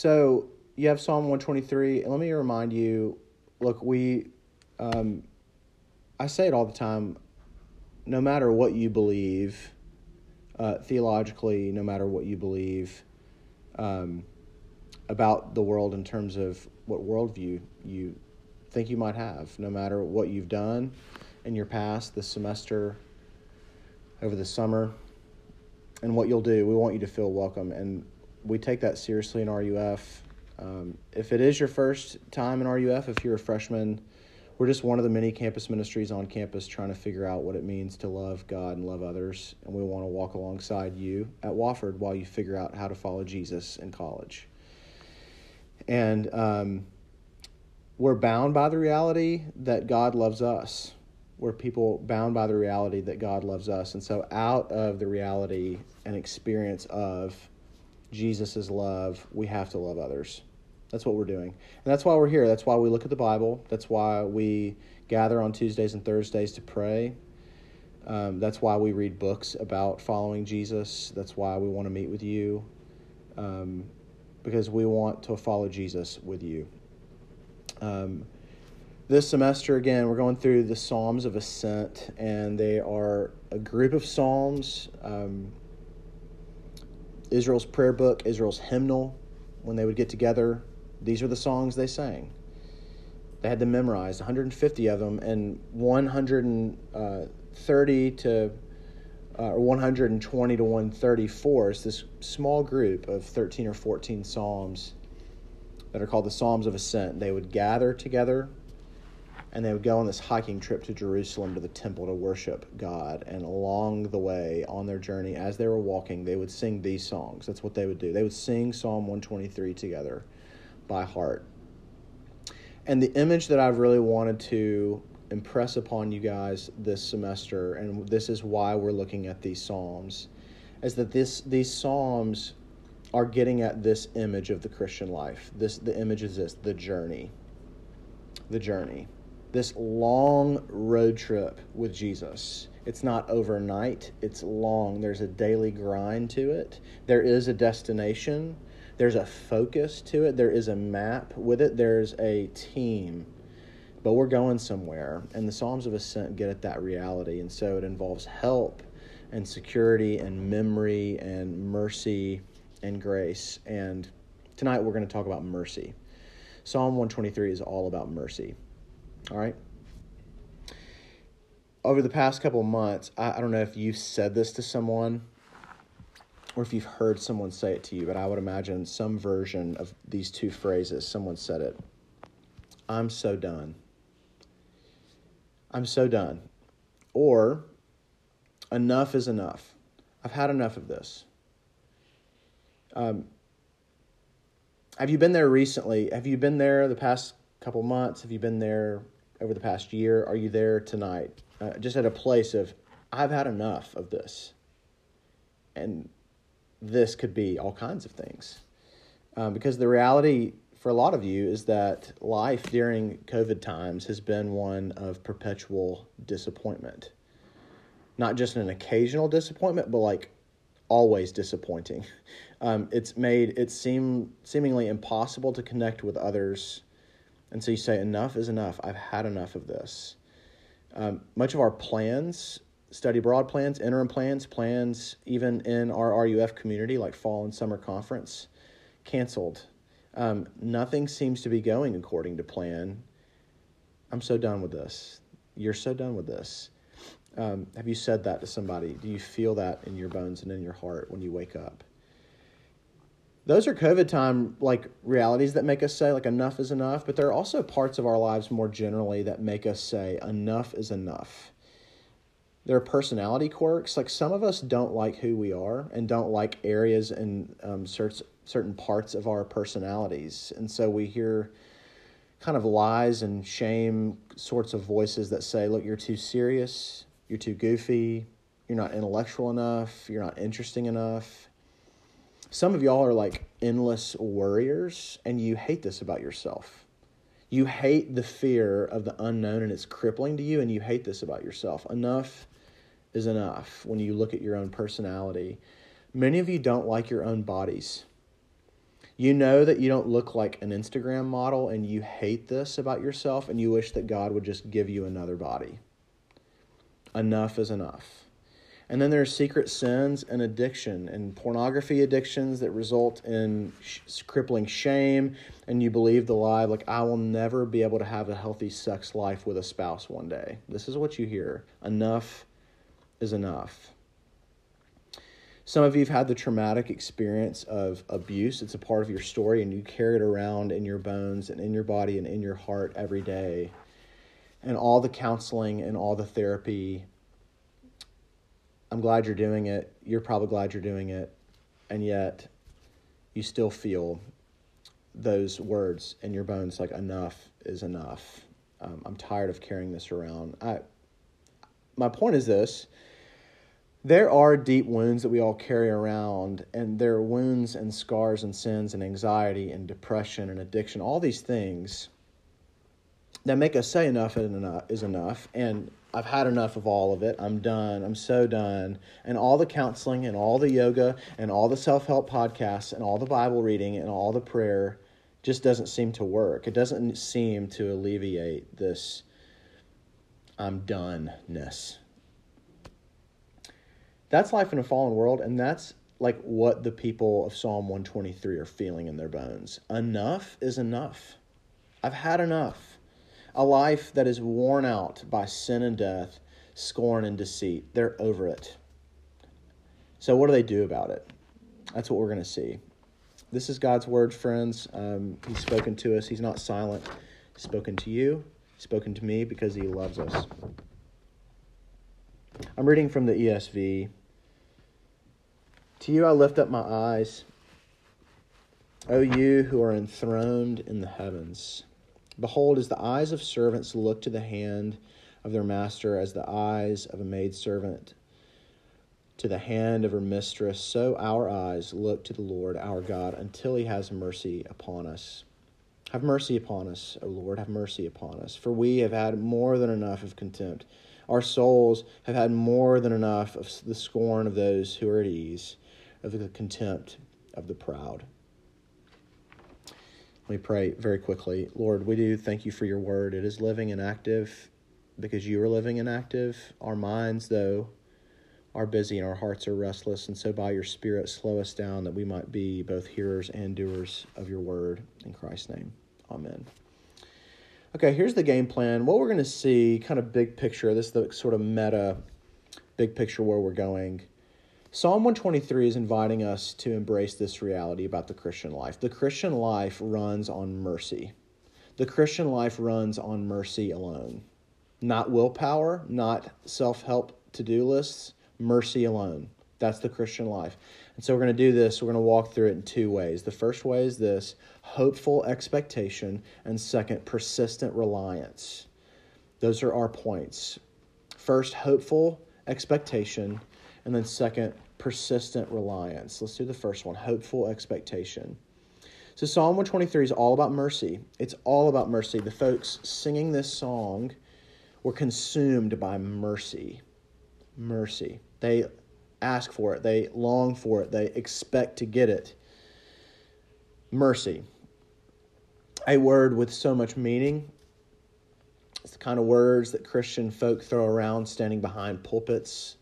So you have Psalm 123, and let me remind you look, we, um, I say it all the time, no matter what you believe, uh, theologically, no matter what you believe um, about the world in terms of what worldview you think you might have, no matter what you've done in your past, this semester, over the summer, and what you'll do, we want you to feel welcome. And we take that seriously in RUF. Um, if it is your first time in RUF, if you're a freshman, we're just one of the many campus ministries on campus trying to figure out what it means to love God and love others. And we want to walk alongside you at Wofford while you figure out how to follow Jesus in college. And um, we're bound by the reality that God loves us. We're people bound by the reality that God loves us. And so, out of the reality and experience of Jesus' love, we have to love others. That's what we're doing. And that's why we're here. That's why we look at the Bible. That's why we gather on Tuesdays and Thursdays to pray. Um, that's why we read books about following Jesus. That's why we want to meet with you. Um, because we want to follow Jesus with you. Um, this semester, again, we're going through the Psalms of Ascent, and they are a group of Psalms. Um, Israel's prayer book, Israel's hymnal, when they would get together, these are the songs they sang. They had them memorized, 150 of them, and 130 to uh, or 120 to 134 is this small group of 13 or 14 psalms that are called the Psalms of Ascent. They would gather together and they would go on this hiking trip to Jerusalem to the temple to worship God. And along the way, on their journey, as they were walking, they would sing these songs. That's what they would do. They would sing Psalm 123 together by heart. And the image that I've really wanted to impress upon you guys this semester, and this is why we're looking at these Psalms, is that this these Psalms are getting at this image of the Christian life. This the image is this the journey. The journey. This long road trip with Jesus. It's not overnight, it's long. There's a daily grind to it. There is a destination, there's a focus to it, there is a map with it, there's a team. But we're going somewhere, and the Psalms of Ascent get at that reality. And so it involves help and security and memory and mercy and grace. And tonight we're going to talk about mercy. Psalm 123 is all about mercy. All right? Over the past couple months, I, I don't know if you've said this to someone or if you've heard someone say it to you, but I would imagine some version of these two phrases. Someone said it I'm so done. I'm so done. Or enough is enough. I've had enough of this. Um, have you been there recently? Have you been there the past couple months? Have you been there over the past year? Are you there tonight? Uh, just at a place of, I've had enough of this. And this could be all kinds of things. Um, because the reality for a lot of you is that life during COVID times has been one of perpetual disappointment. Not just an occasional disappointment, but like always disappointing. Um, it's made it seem seemingly impossible to connect with others, and so you say, "Enough is enough. I've had enough of this." Um, much of our plans, study abroad plans, interim plans, plans even in our RUF community, like fall and summer conference, canceled. Um, nothing seems to be going according to plan. I'm so done with this. You're so done with this. Um, have you said that to somebody? Do you feel that in your bones and in your heart when you wake up? Those are COVID time like realities that make us say like enough is enough, but there are also parts of our lives more generally that make us say enough is enough. There are personality quirks. Like some of us don't like who we are and don't like areas and um, certain certain parts of our personalities, and so we hear kind of lies and shame sorts of voices that say, "Look, you're too serious. You're too goofy. You're not intellectual enough. You're not interesting enough." Some of y'all are like endless worriers, and you hate this about yourself. You hate the fear of the unknown, and it's crippling to you, and you hate this about yourself. Enough is enough when you look at your own personality. Many of you don't like your own bodies. You know that you don't look like an Instagram model and you hate this about yourself and you wish that God would just give you another body. Enough is enough. And then there's secret sins and addiction and pornography addictions that result in sh- crippling shame. And you believe the lie, like, I will never be able to have a healthy sex life with a spouse one day. This is what you hear. Enough is enough. Some of you have had the traumatic experience of abuse. It's a part of your story, and you carry it around in your bones and in your body and in your heart every day. And all the counseling and all the therapy I'm glad you're doing it. You're probably glad you're doing it. And yet, you still feel those words in your bones like, enough is enough. Um, I'm tired of carrying this around. I, my point is this there are deep wounds that we all carry around, and there are wounds and scars and sins and anxiety and depression and addiction, all these things that make us say enough is enough. And I've had enough of all of it. I'm done. I'm so done. And all the counseling and all the yoga and all the self help podcasts and all the Bible reading and all the prayer just doesn't seem to work. It doesn't seem to alleviate this I'm doneness. That's life in a fallen world, and that's like what the people of Psalm 123 are feeling in their bones. Enough is enough. I've had enough a life that is worn out by sin and death, scorn and deceit. They're over it. So, what do they do about it? That's what we're going to see. This is God's word, friends. Um, he's spoken to us, He's not silent. He's spoken to you, He's spoken to me because He loves us. I'm reading from the ESV. To you I lift up my eyes, O you who are enthroned in the heavens. Behold, as the eyes of servants look to the hand of their master, as the eyes of a maidservant to the hand of her mistress, so our eyes look to the Lord our God until he has mercy upon us. Have mercy upon us, O Lord, have mercy upon us, for we have had more than enough of contempt. Our souls have had more than enough of the scorn of those who are at ease, of the contempt of the proud. Let me pray very quickly. Lord, we do thank you for your word. It is living and active because you are living and active. Our minds, though, are busy and our hearts are restless. And so, by your Spirit, slow us down that we might be both hearers and doers of your word. In Christ's name, amen. Okay, here's the game plan. What we're going to see, kind of big picture, this is the sort of meta big picture where we're going. Psalm 123 is inviting us to embrace this reality about the Christian life. The Christian life runs on mercy. The Christian life runs on mercy alone. Not willpower, not self help to do lists, mercy alone. That's the Christian life. And so we're going to do this. We're going to walk through it in two ways. The first way is this hopeful expectation, and second, persistent reliance. Those are our points. First, hopeful expectation, and then second, persistent reliance. Let's do the first one hopeful expectation. So, Psalm 123 is all about mercy. It's all about mercy. The folks singing this song were consumed by mercy. Mercy. They ask for it, they long for it, they expect to get it. Mercy. A word with so much meaning. It's the kind of words that Christian folk throw around standing behind pulpits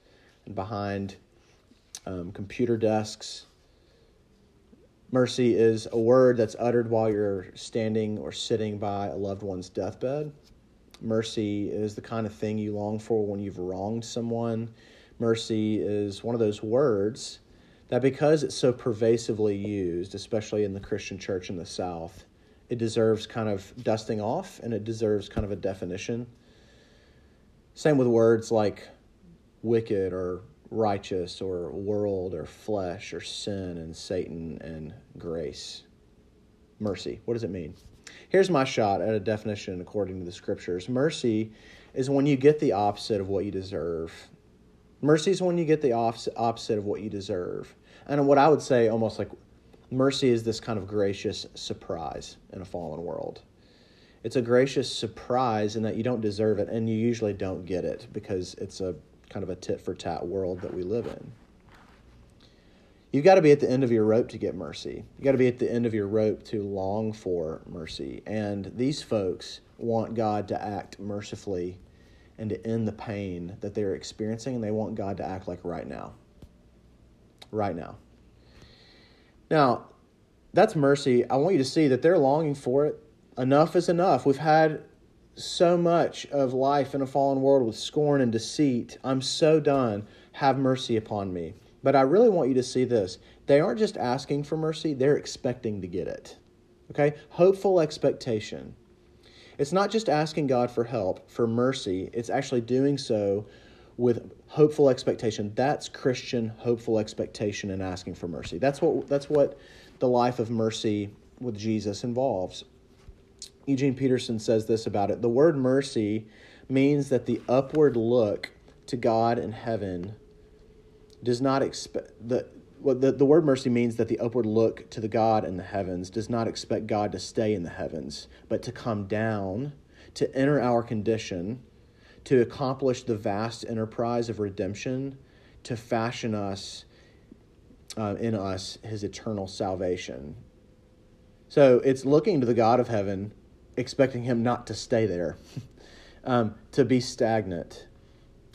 behind um, computer desks. Mercy is a word that's uttered while you're standing or sitting by a loved one's deathbed. Mercy is the kind of thing you long for when you've wronged someone. Mercy is one of those words that, because it's so pervasively used, especially in the Christian church in the South, it deserves kind of dusting off and it deserves kind of a definition. Same with words like wicked or righteous or world or flesh or sin and Satan and grace. Mercy. What does it mean? Here's my shot at a definition according to the scriptures. Mercy is when you get the opposite of what you deserve. Mercy is when you get the opposite of what you deserve. And what I would say almost like mercy is this kind of gracious surprise in a fallen world. It's a gracious surprise in that you don't deserve it and you usually don't get it because it's a kind of a tit for tat world that we live in. You've got to be at the end of your rope to get mercy. You've got to be at the end of your rope to long for mercy. And these folks want God to act mercifully and to end the pain that they're experiencing, and they want God to act like right now. Right now. Now, that's mercy. I want you to see that they're longing for it. Enough is enough. We've had so much of life in a fallen world with scorn and deceit. I'm so done. Have mercy upon me. But I really want you to see this. They aren't just asking for mercy, they're expecting to get it. Okay? Hopeful expectation. It's not just asking God for help, for mercy, it's actually doing so with hopeful expectation. That's Christian hopeful expectation and asking for mercy. That's what that's what the life of mercy with Jesus involves. Eugene Peterson says this about it. The word mercy means that the upward look to God in heaven does not expect the well, the, the word mercy means that the upward look to the God in the heavens does not expect God to stay in the heavens, but to come down, to enter our condition, to accomplish the vast enterprise of redemption, to fashion us uh, in us his eternal salvation. So it's looking to the God of heaven, expecting him not to stay there, um, to be stagnant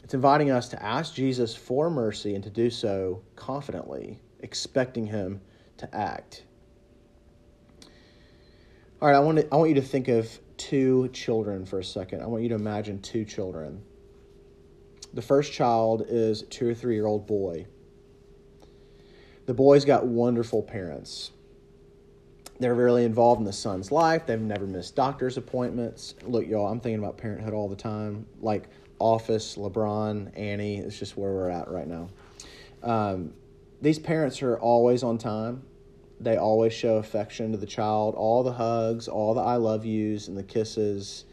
it's inviting us to ask Jesus for mercy and to do so confidently, expecting him to act. All right, I want, to, I want you to think of two children for a second. I want you to imagine two children. The first child is two or three year old boy. The boy's got wonderful parents. They're really involved in the son's life. They've never missed doctor's appointments. Look, y'all, I'm thinking about parenthood all the time. Like, Office, LeBron, Annie. It's just where we're at right now. Um, these parents are always on time. They always show affection to the child. All the hugs, all the I love yous, and the kisses,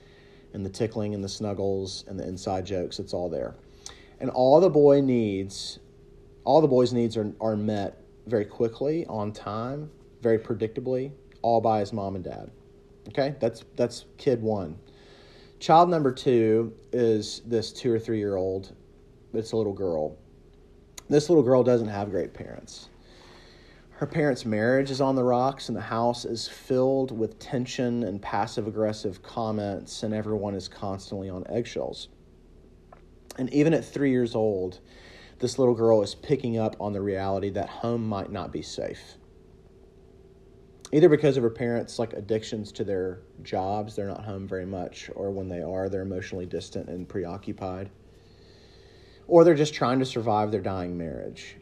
and the tickling, and the snuggles, and the inside jokes. It's all there. And all the boy needs, all the boy's needs are, are met very quickly, on time, very predictably, all by his mom and dad. Okay? That's that's kid one. Child number two is this two or three year old. It's a little girl. This little girl doesn't have great parents. Her parents' marriage is on the rocks, and the house is filled with tension and passive aggressive comments, and everyone is constantly on eggshells. And even at three years old, this little girl is picking up on the reality that home might not be safe either because of her parents like addictions to their jobs they're not home very much or when they are they're emotionally distant and preoccupied or they're just trying to survive their dying marriage.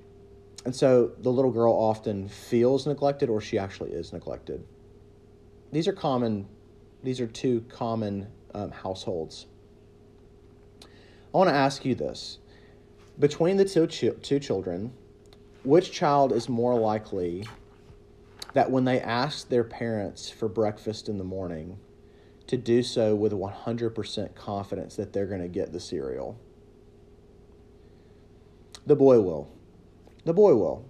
And so the little girl often feels neglected or she actually is neglected. These are common these are two common um, households. I want to ask you this. Between the two, two children which child is more likely that when they ask their parents for breakfast in the morning, to do so with 100% confidence that they're going to get the cereal. The boy will. The boy will.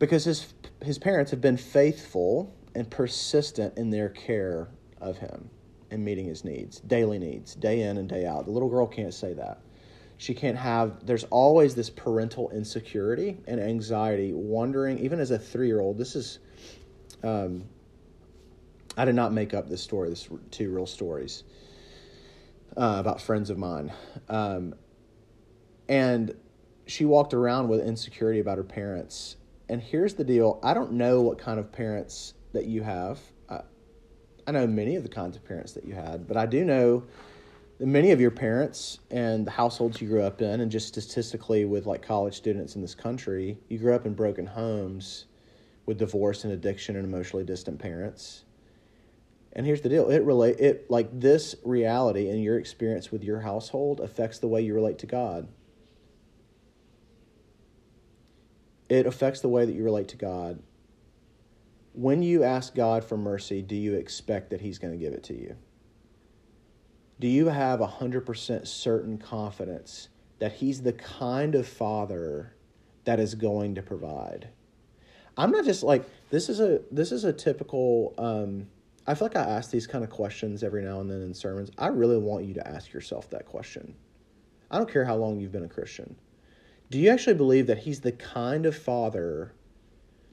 Because his, his parents have been faithful and persistent in their care of him and meeting his needs, daily needs, day in and day out. The little girl can't say that. She can't have, there's always this parental insecurity and anxiety, wondering, even as a three year old, this is, um, I did not make up this story, this two real stories uh, about friends of mine. Um, and she walked around with insecurity about her parents. And here's the deal I don't know what kind of parents that you have. I, I know many of the kinds of parents that you had, but I do know many of your parents and the households you grew up in, and just statistically with like college students in this country, you grew up in broken homes with divorce and addiction and emotionally distant parents. And here's the deal: it relate it like this reality and your experience with your household affects the way you relate to God. It affects the way that you relate to God. When you ask God for mercy, do you expect that He's going to give it to you? Do you have 100% certain confidence that he's the kind of father that is going to provide? I'm not just like this is a this is a typical um, i feel like i ask these kind of questions every now and then in sermons. I really want you to ask yourself that question. I don't care how long you've been a christian. Do you actually believe that he's the kind of father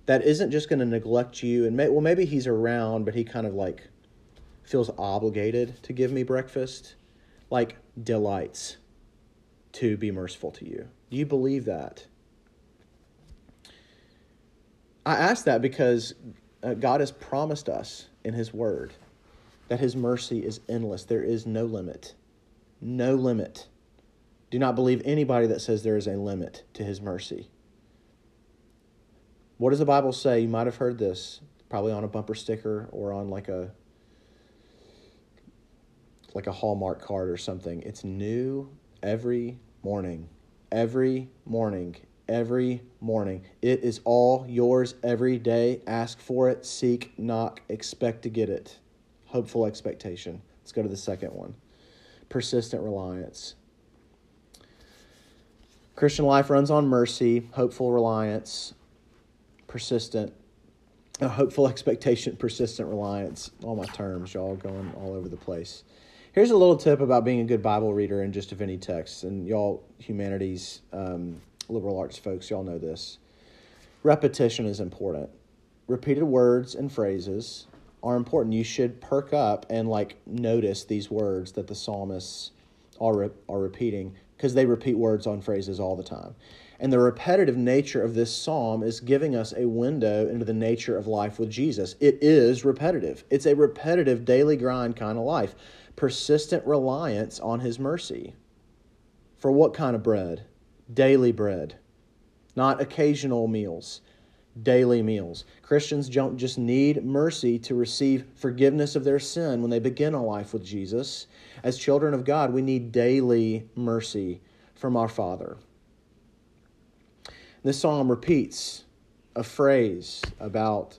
that isn't just going to neglect you and may, well maybe he's around but he kind of like feels obligated to give me breakfast, like delights to be merciful to you. Do you believe that? I ask that because uh, God has promised us in His Word that His mercy is endless. There is no limit. No limit. Do not believe anybody that says there is a limit to His mercy. What does the Bible say? You might have heard this, probably on a bumper sticker or on like a like a Hallmark card or something. It's new every morning. Every morning. Every morning. It is all yours every day. Ask for it, seek, knock, expect to get it. Hopeful expectation. Let's go to the second one persistent reliance. Christian life runs on mercy, hopeful reliance, persistent, a hopeful expectation, persistent reliance. All my terms, y'all going all over the place. Here's a little tip about being a good Bible reader in just of any text. And y'all, humanities, um, liberal arts folks, y'all know this. Repetition is important. Repeated words and phrases are important. You should perk up and like notice these words that the psalmists are re- are repeating because they repeat words on phrases all the time. And the repetitive nature of this psalm is giving us a window into the nature of life with Jesus. It is repetitive. It's a repetitive daily grind kind of life persistent reliance on His mercy. For what kind of bread? Daily bread, not occasional meals, daily meals. Christians don't just need mercy to receive forgiveness of their sin when they begin a life with Jesus. As children of God, we need daily mercy from our Father. This psalm repeats a phrase about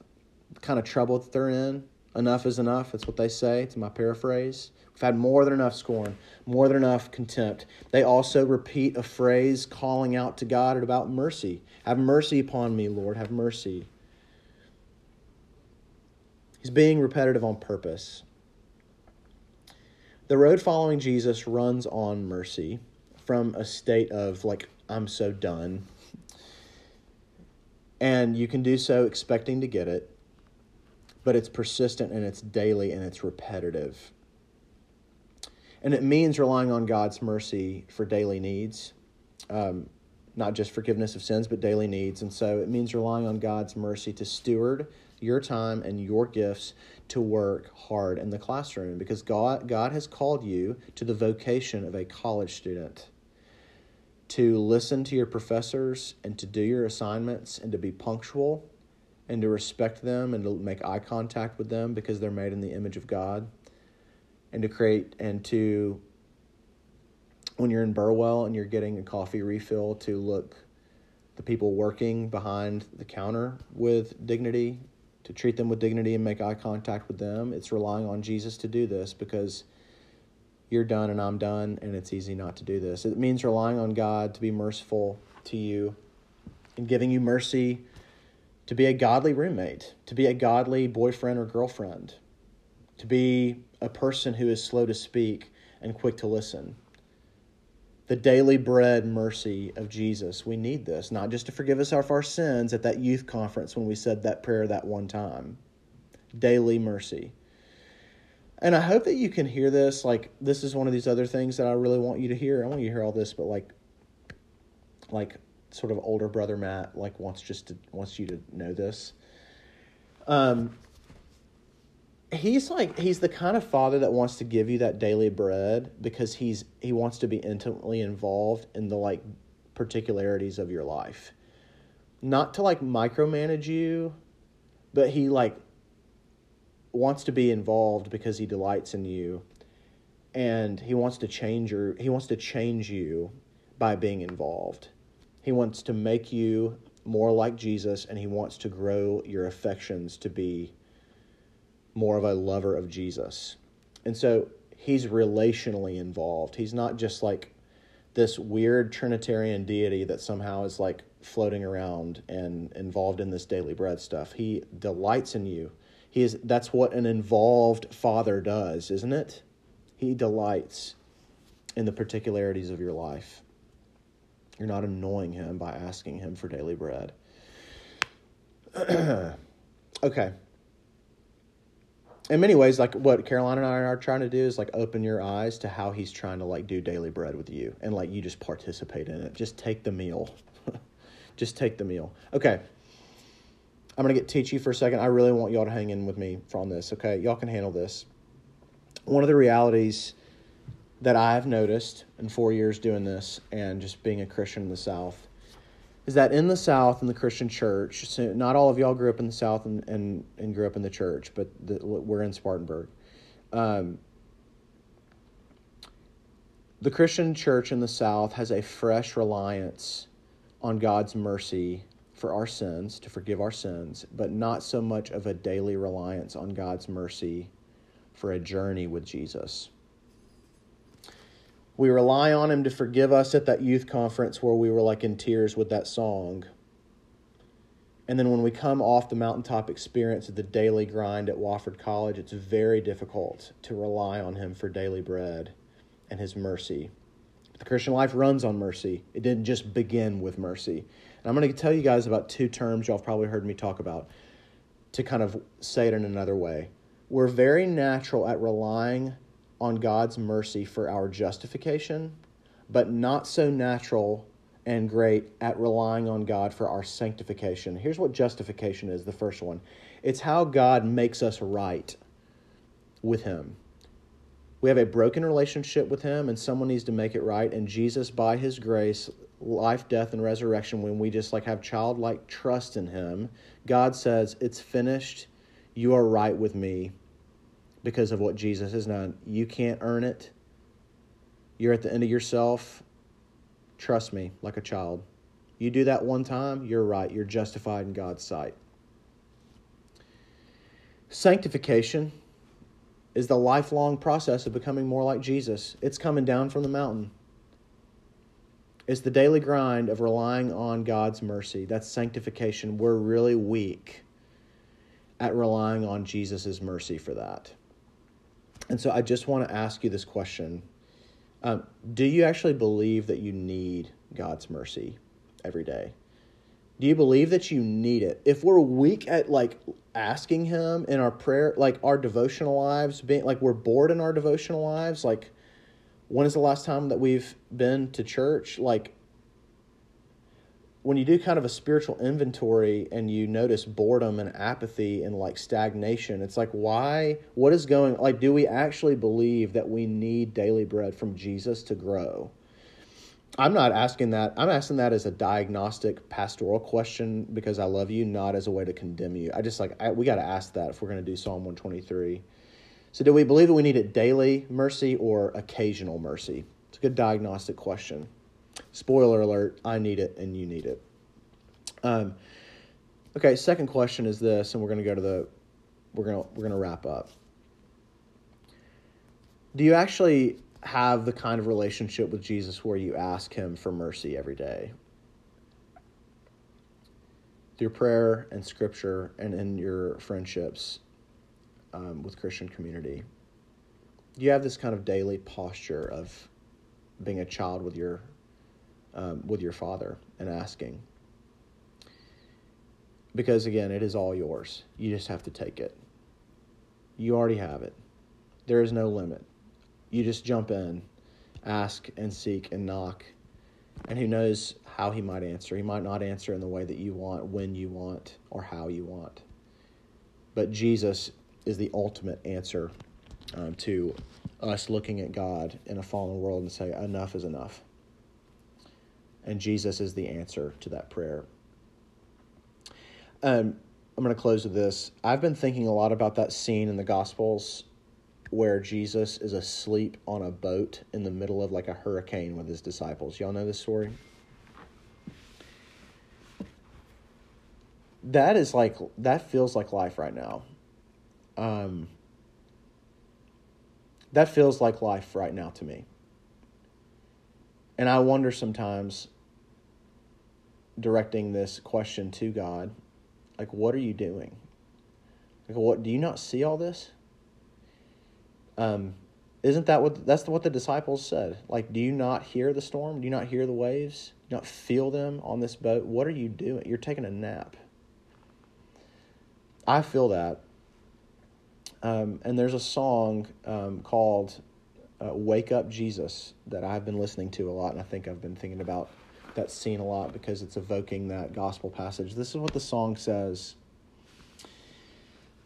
the kind of trouble that they're in. Enough is enough. That's what they say. It's my paraphrase. Had more than enough scorn, more than enough contempt. They also repeat a phrase calling out to God about mercy. Have mercy upon me, Lord. Have mercy. He's being repetitive on purpose. The road following Jesus runs on mercy from a state of, like, I'm so done. And you can do so expecting to get it, but it's persistent and it's daily and it's repetitive. And it means relying on God's mercy for daily needs, um, not just forgiveness of sins, but daily needs. And so it means relying on God's mercy to steward your time and your gifts to work hard in the classroom because God, God has called you to the vocation of a college student to listen to your professors and to do your assignments and to be punctual and to respect them and to make eye contact with them because they're made in the image of God and to create and to when you're in Burwell and you're getting a coffee refill to look the people working behind the counter with dignity, to treat them with dignity and make eye contact with them. It's relying on Jesus to do this because you're done and I'm done, and it's easy not to do this. It means relying on God to be merciful to you and giving you mercy to be a godly roommate, to be a godly boyfriend or girlfriend, to be a person who is slow to speak and quick to listen. The daily bread mercy of Jesus. We need this, not just to forgive us of our sins at that youth conference when we said that prayer that one time. Daily mercy. And I hope that you can hear this. Like, this is one of these other things that I really want you to hear. I want you to hear all this, but like, like, sort of older brother Matt, like, wants just to, wants you to know this. Um, he's like he's the kind of father that wants to give you that daily bread because he's he wants to be intimately involved in the like particularities of your life. Not to like micromanage you but he like wants to be involved because he delights in you. And he wants to change your he wants to change you by being involved. He wants to make you more like Jesus and he wants to grow your affections to be more of a lover of Jesus. And so he's relationally involved. He's not just like this weird Trinitarian deity that somehow is like floating around and involved in this daily bread stuff. He delights in you. He is that's what an involved father does, isn't it? He delights in the particularities of your life. You're not annoying him by asking him for daily bread. okay. In many ways, like what Caroline and I are trying to do is like open your eyes to how he's trying to like do daily bread with you and like you just participate in it. Just take the meal. just take the meal. Okay. I'm going to get teachy for a second. I really want y'all to hang in with me on this, okay? Y'all can handle this. One of the realities that I've noticed in four years doing this and just being a Christian in the South is that in the South, in the Christian church, so not all of y'all grew up in the South and, and, and grew up in the church, but the, we're in Spartanburg. Um, the Christian church in the South has a fresh reliance on God's mercy for our sins, to forgive our sins, but not so much of a daily reliance on God's mercy for a journey with Jesus. We rely on Him to forgive us at that youth conference where we were like in tears with that song. And then when we come off the mountaintop experience of the daily grind at Wofford College, it's very difficult to rely on Him for daily bread and His mercy. The Christian life runs on mercy. It didn't just begin with mercy. And I'm going to tell you guys about two terms y'all probably heard me talk about to kind of say it in another way. We're very natural at relying on God's mercy for our justification, but not so natural and great at relying on God for our sanctification. Here's what justification is the first one it's how God makes us right with Him. We have a broken relationship with Him, and someone needs to make it right. And Jesus, by His grace, life, death, and resurrection, when we just like have childlike trust in Him, God says, It's finished. You are right with me because of what Jesus has done. You can't earn it. You're at the end of yourself. Trust me, like a child. You do that one time, you're right. You're justified in God's sight. Sanctification is the lifelong process of becoming more like Jesus. It's coming down from the mountain. It's the daily grind of relying on God's mercy. That's sanctification. We're really weak at relying on Jesus' mercy for that. And so I just want to ask you this question um, Do you actually believe that you need God's mercy every day? Do you believe that you need it? If we're weak at like asking Him in our prayer, like our devotional lives, being like we're bored in our devotional lives, like when is the last time that we've been to church? Like, when you do kind of a spiritual inventory and you notice boredom and apathy and like stagnation, it's like, why? What is going like, do we actually believe that we need daily bread from Jesus to grow? I'm not asking that. I'm asking that as a diagnostic pastoral question because I love you, not as a way to condemn you. I just like, I, we got to ask that if we're going to do Psalm 123. So, do we believe that we need it daily mercy or occasional mercy? It's a good diagnostic question. Spoiler alert: I need it, and you need it. Um, okay. Second question is this, and we're going to go to the we're going to we're going to wrap up. Do you actually have the kind of relationship with Jesus where you ask Him for mercy every day? Through prayer and scripture and in your friendships, um, with Christian community. Do you have this kind of daily posture of being a child with your um, with your father and asking? Because again, it is all yours. You just have to take it. You already have it. There is no limit. You just jump in, ask and seek and knock. And who knows how he might answer? He might not answer in the way that you want, when you want, or how you want. But Jesus is the ultimate answer um, to us looking at God in a fallen world and say, enough is enough. And Jesus is the answer to that prayer. Um, I'm going to close with this. I've been thinking a lot about that scene in the Gospels where Jesus is asleep on a boat in the middle of like a hurricane with his disciples. Y'all know this story? That is like, that feels like life right now um, that feels like life right now to me. And I wonder sometimes, directing this question to God, like, what are you doing? Like, what do you not see all this? Um, isn't that what that's what the disciples said? Like, do you not hear the storm? Do you not hear the waves? Do you not feel them on this boat? What are you doing? You're taking a nap. I feel that. Um, and there's a song um, called uh, Wake Up Jesus that I've been listening to a lot, and I think I've been thinking about that scene a lot because it's evoking that gospel passage. This is what the song says.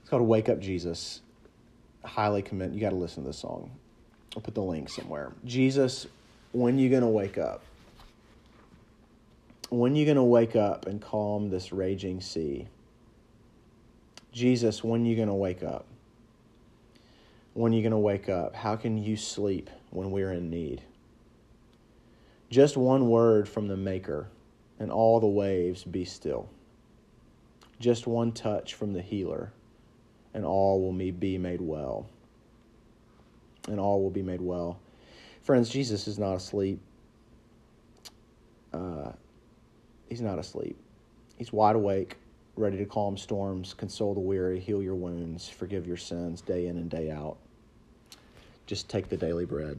It's called Wake Up Jesus. Highly commend. You got to listen to this song. I'll put the link somewhere. Jesus, when you going to wake up? When you going to wake up and calm this raging sea? Jesus, when you going to wake up? When you going to wake up? How can you sleep when we're in need? Just one word from the Maker, and all the waves be still. Just one touch from the Healer, and all will be made well. And all will be made well. Friends, Jesus is not asleep. Uh, he's not asleep. He's wide awake, ready to calm storms, console the weary, heal your wounds, forgive your sins day in and day out. Just take the daily bread.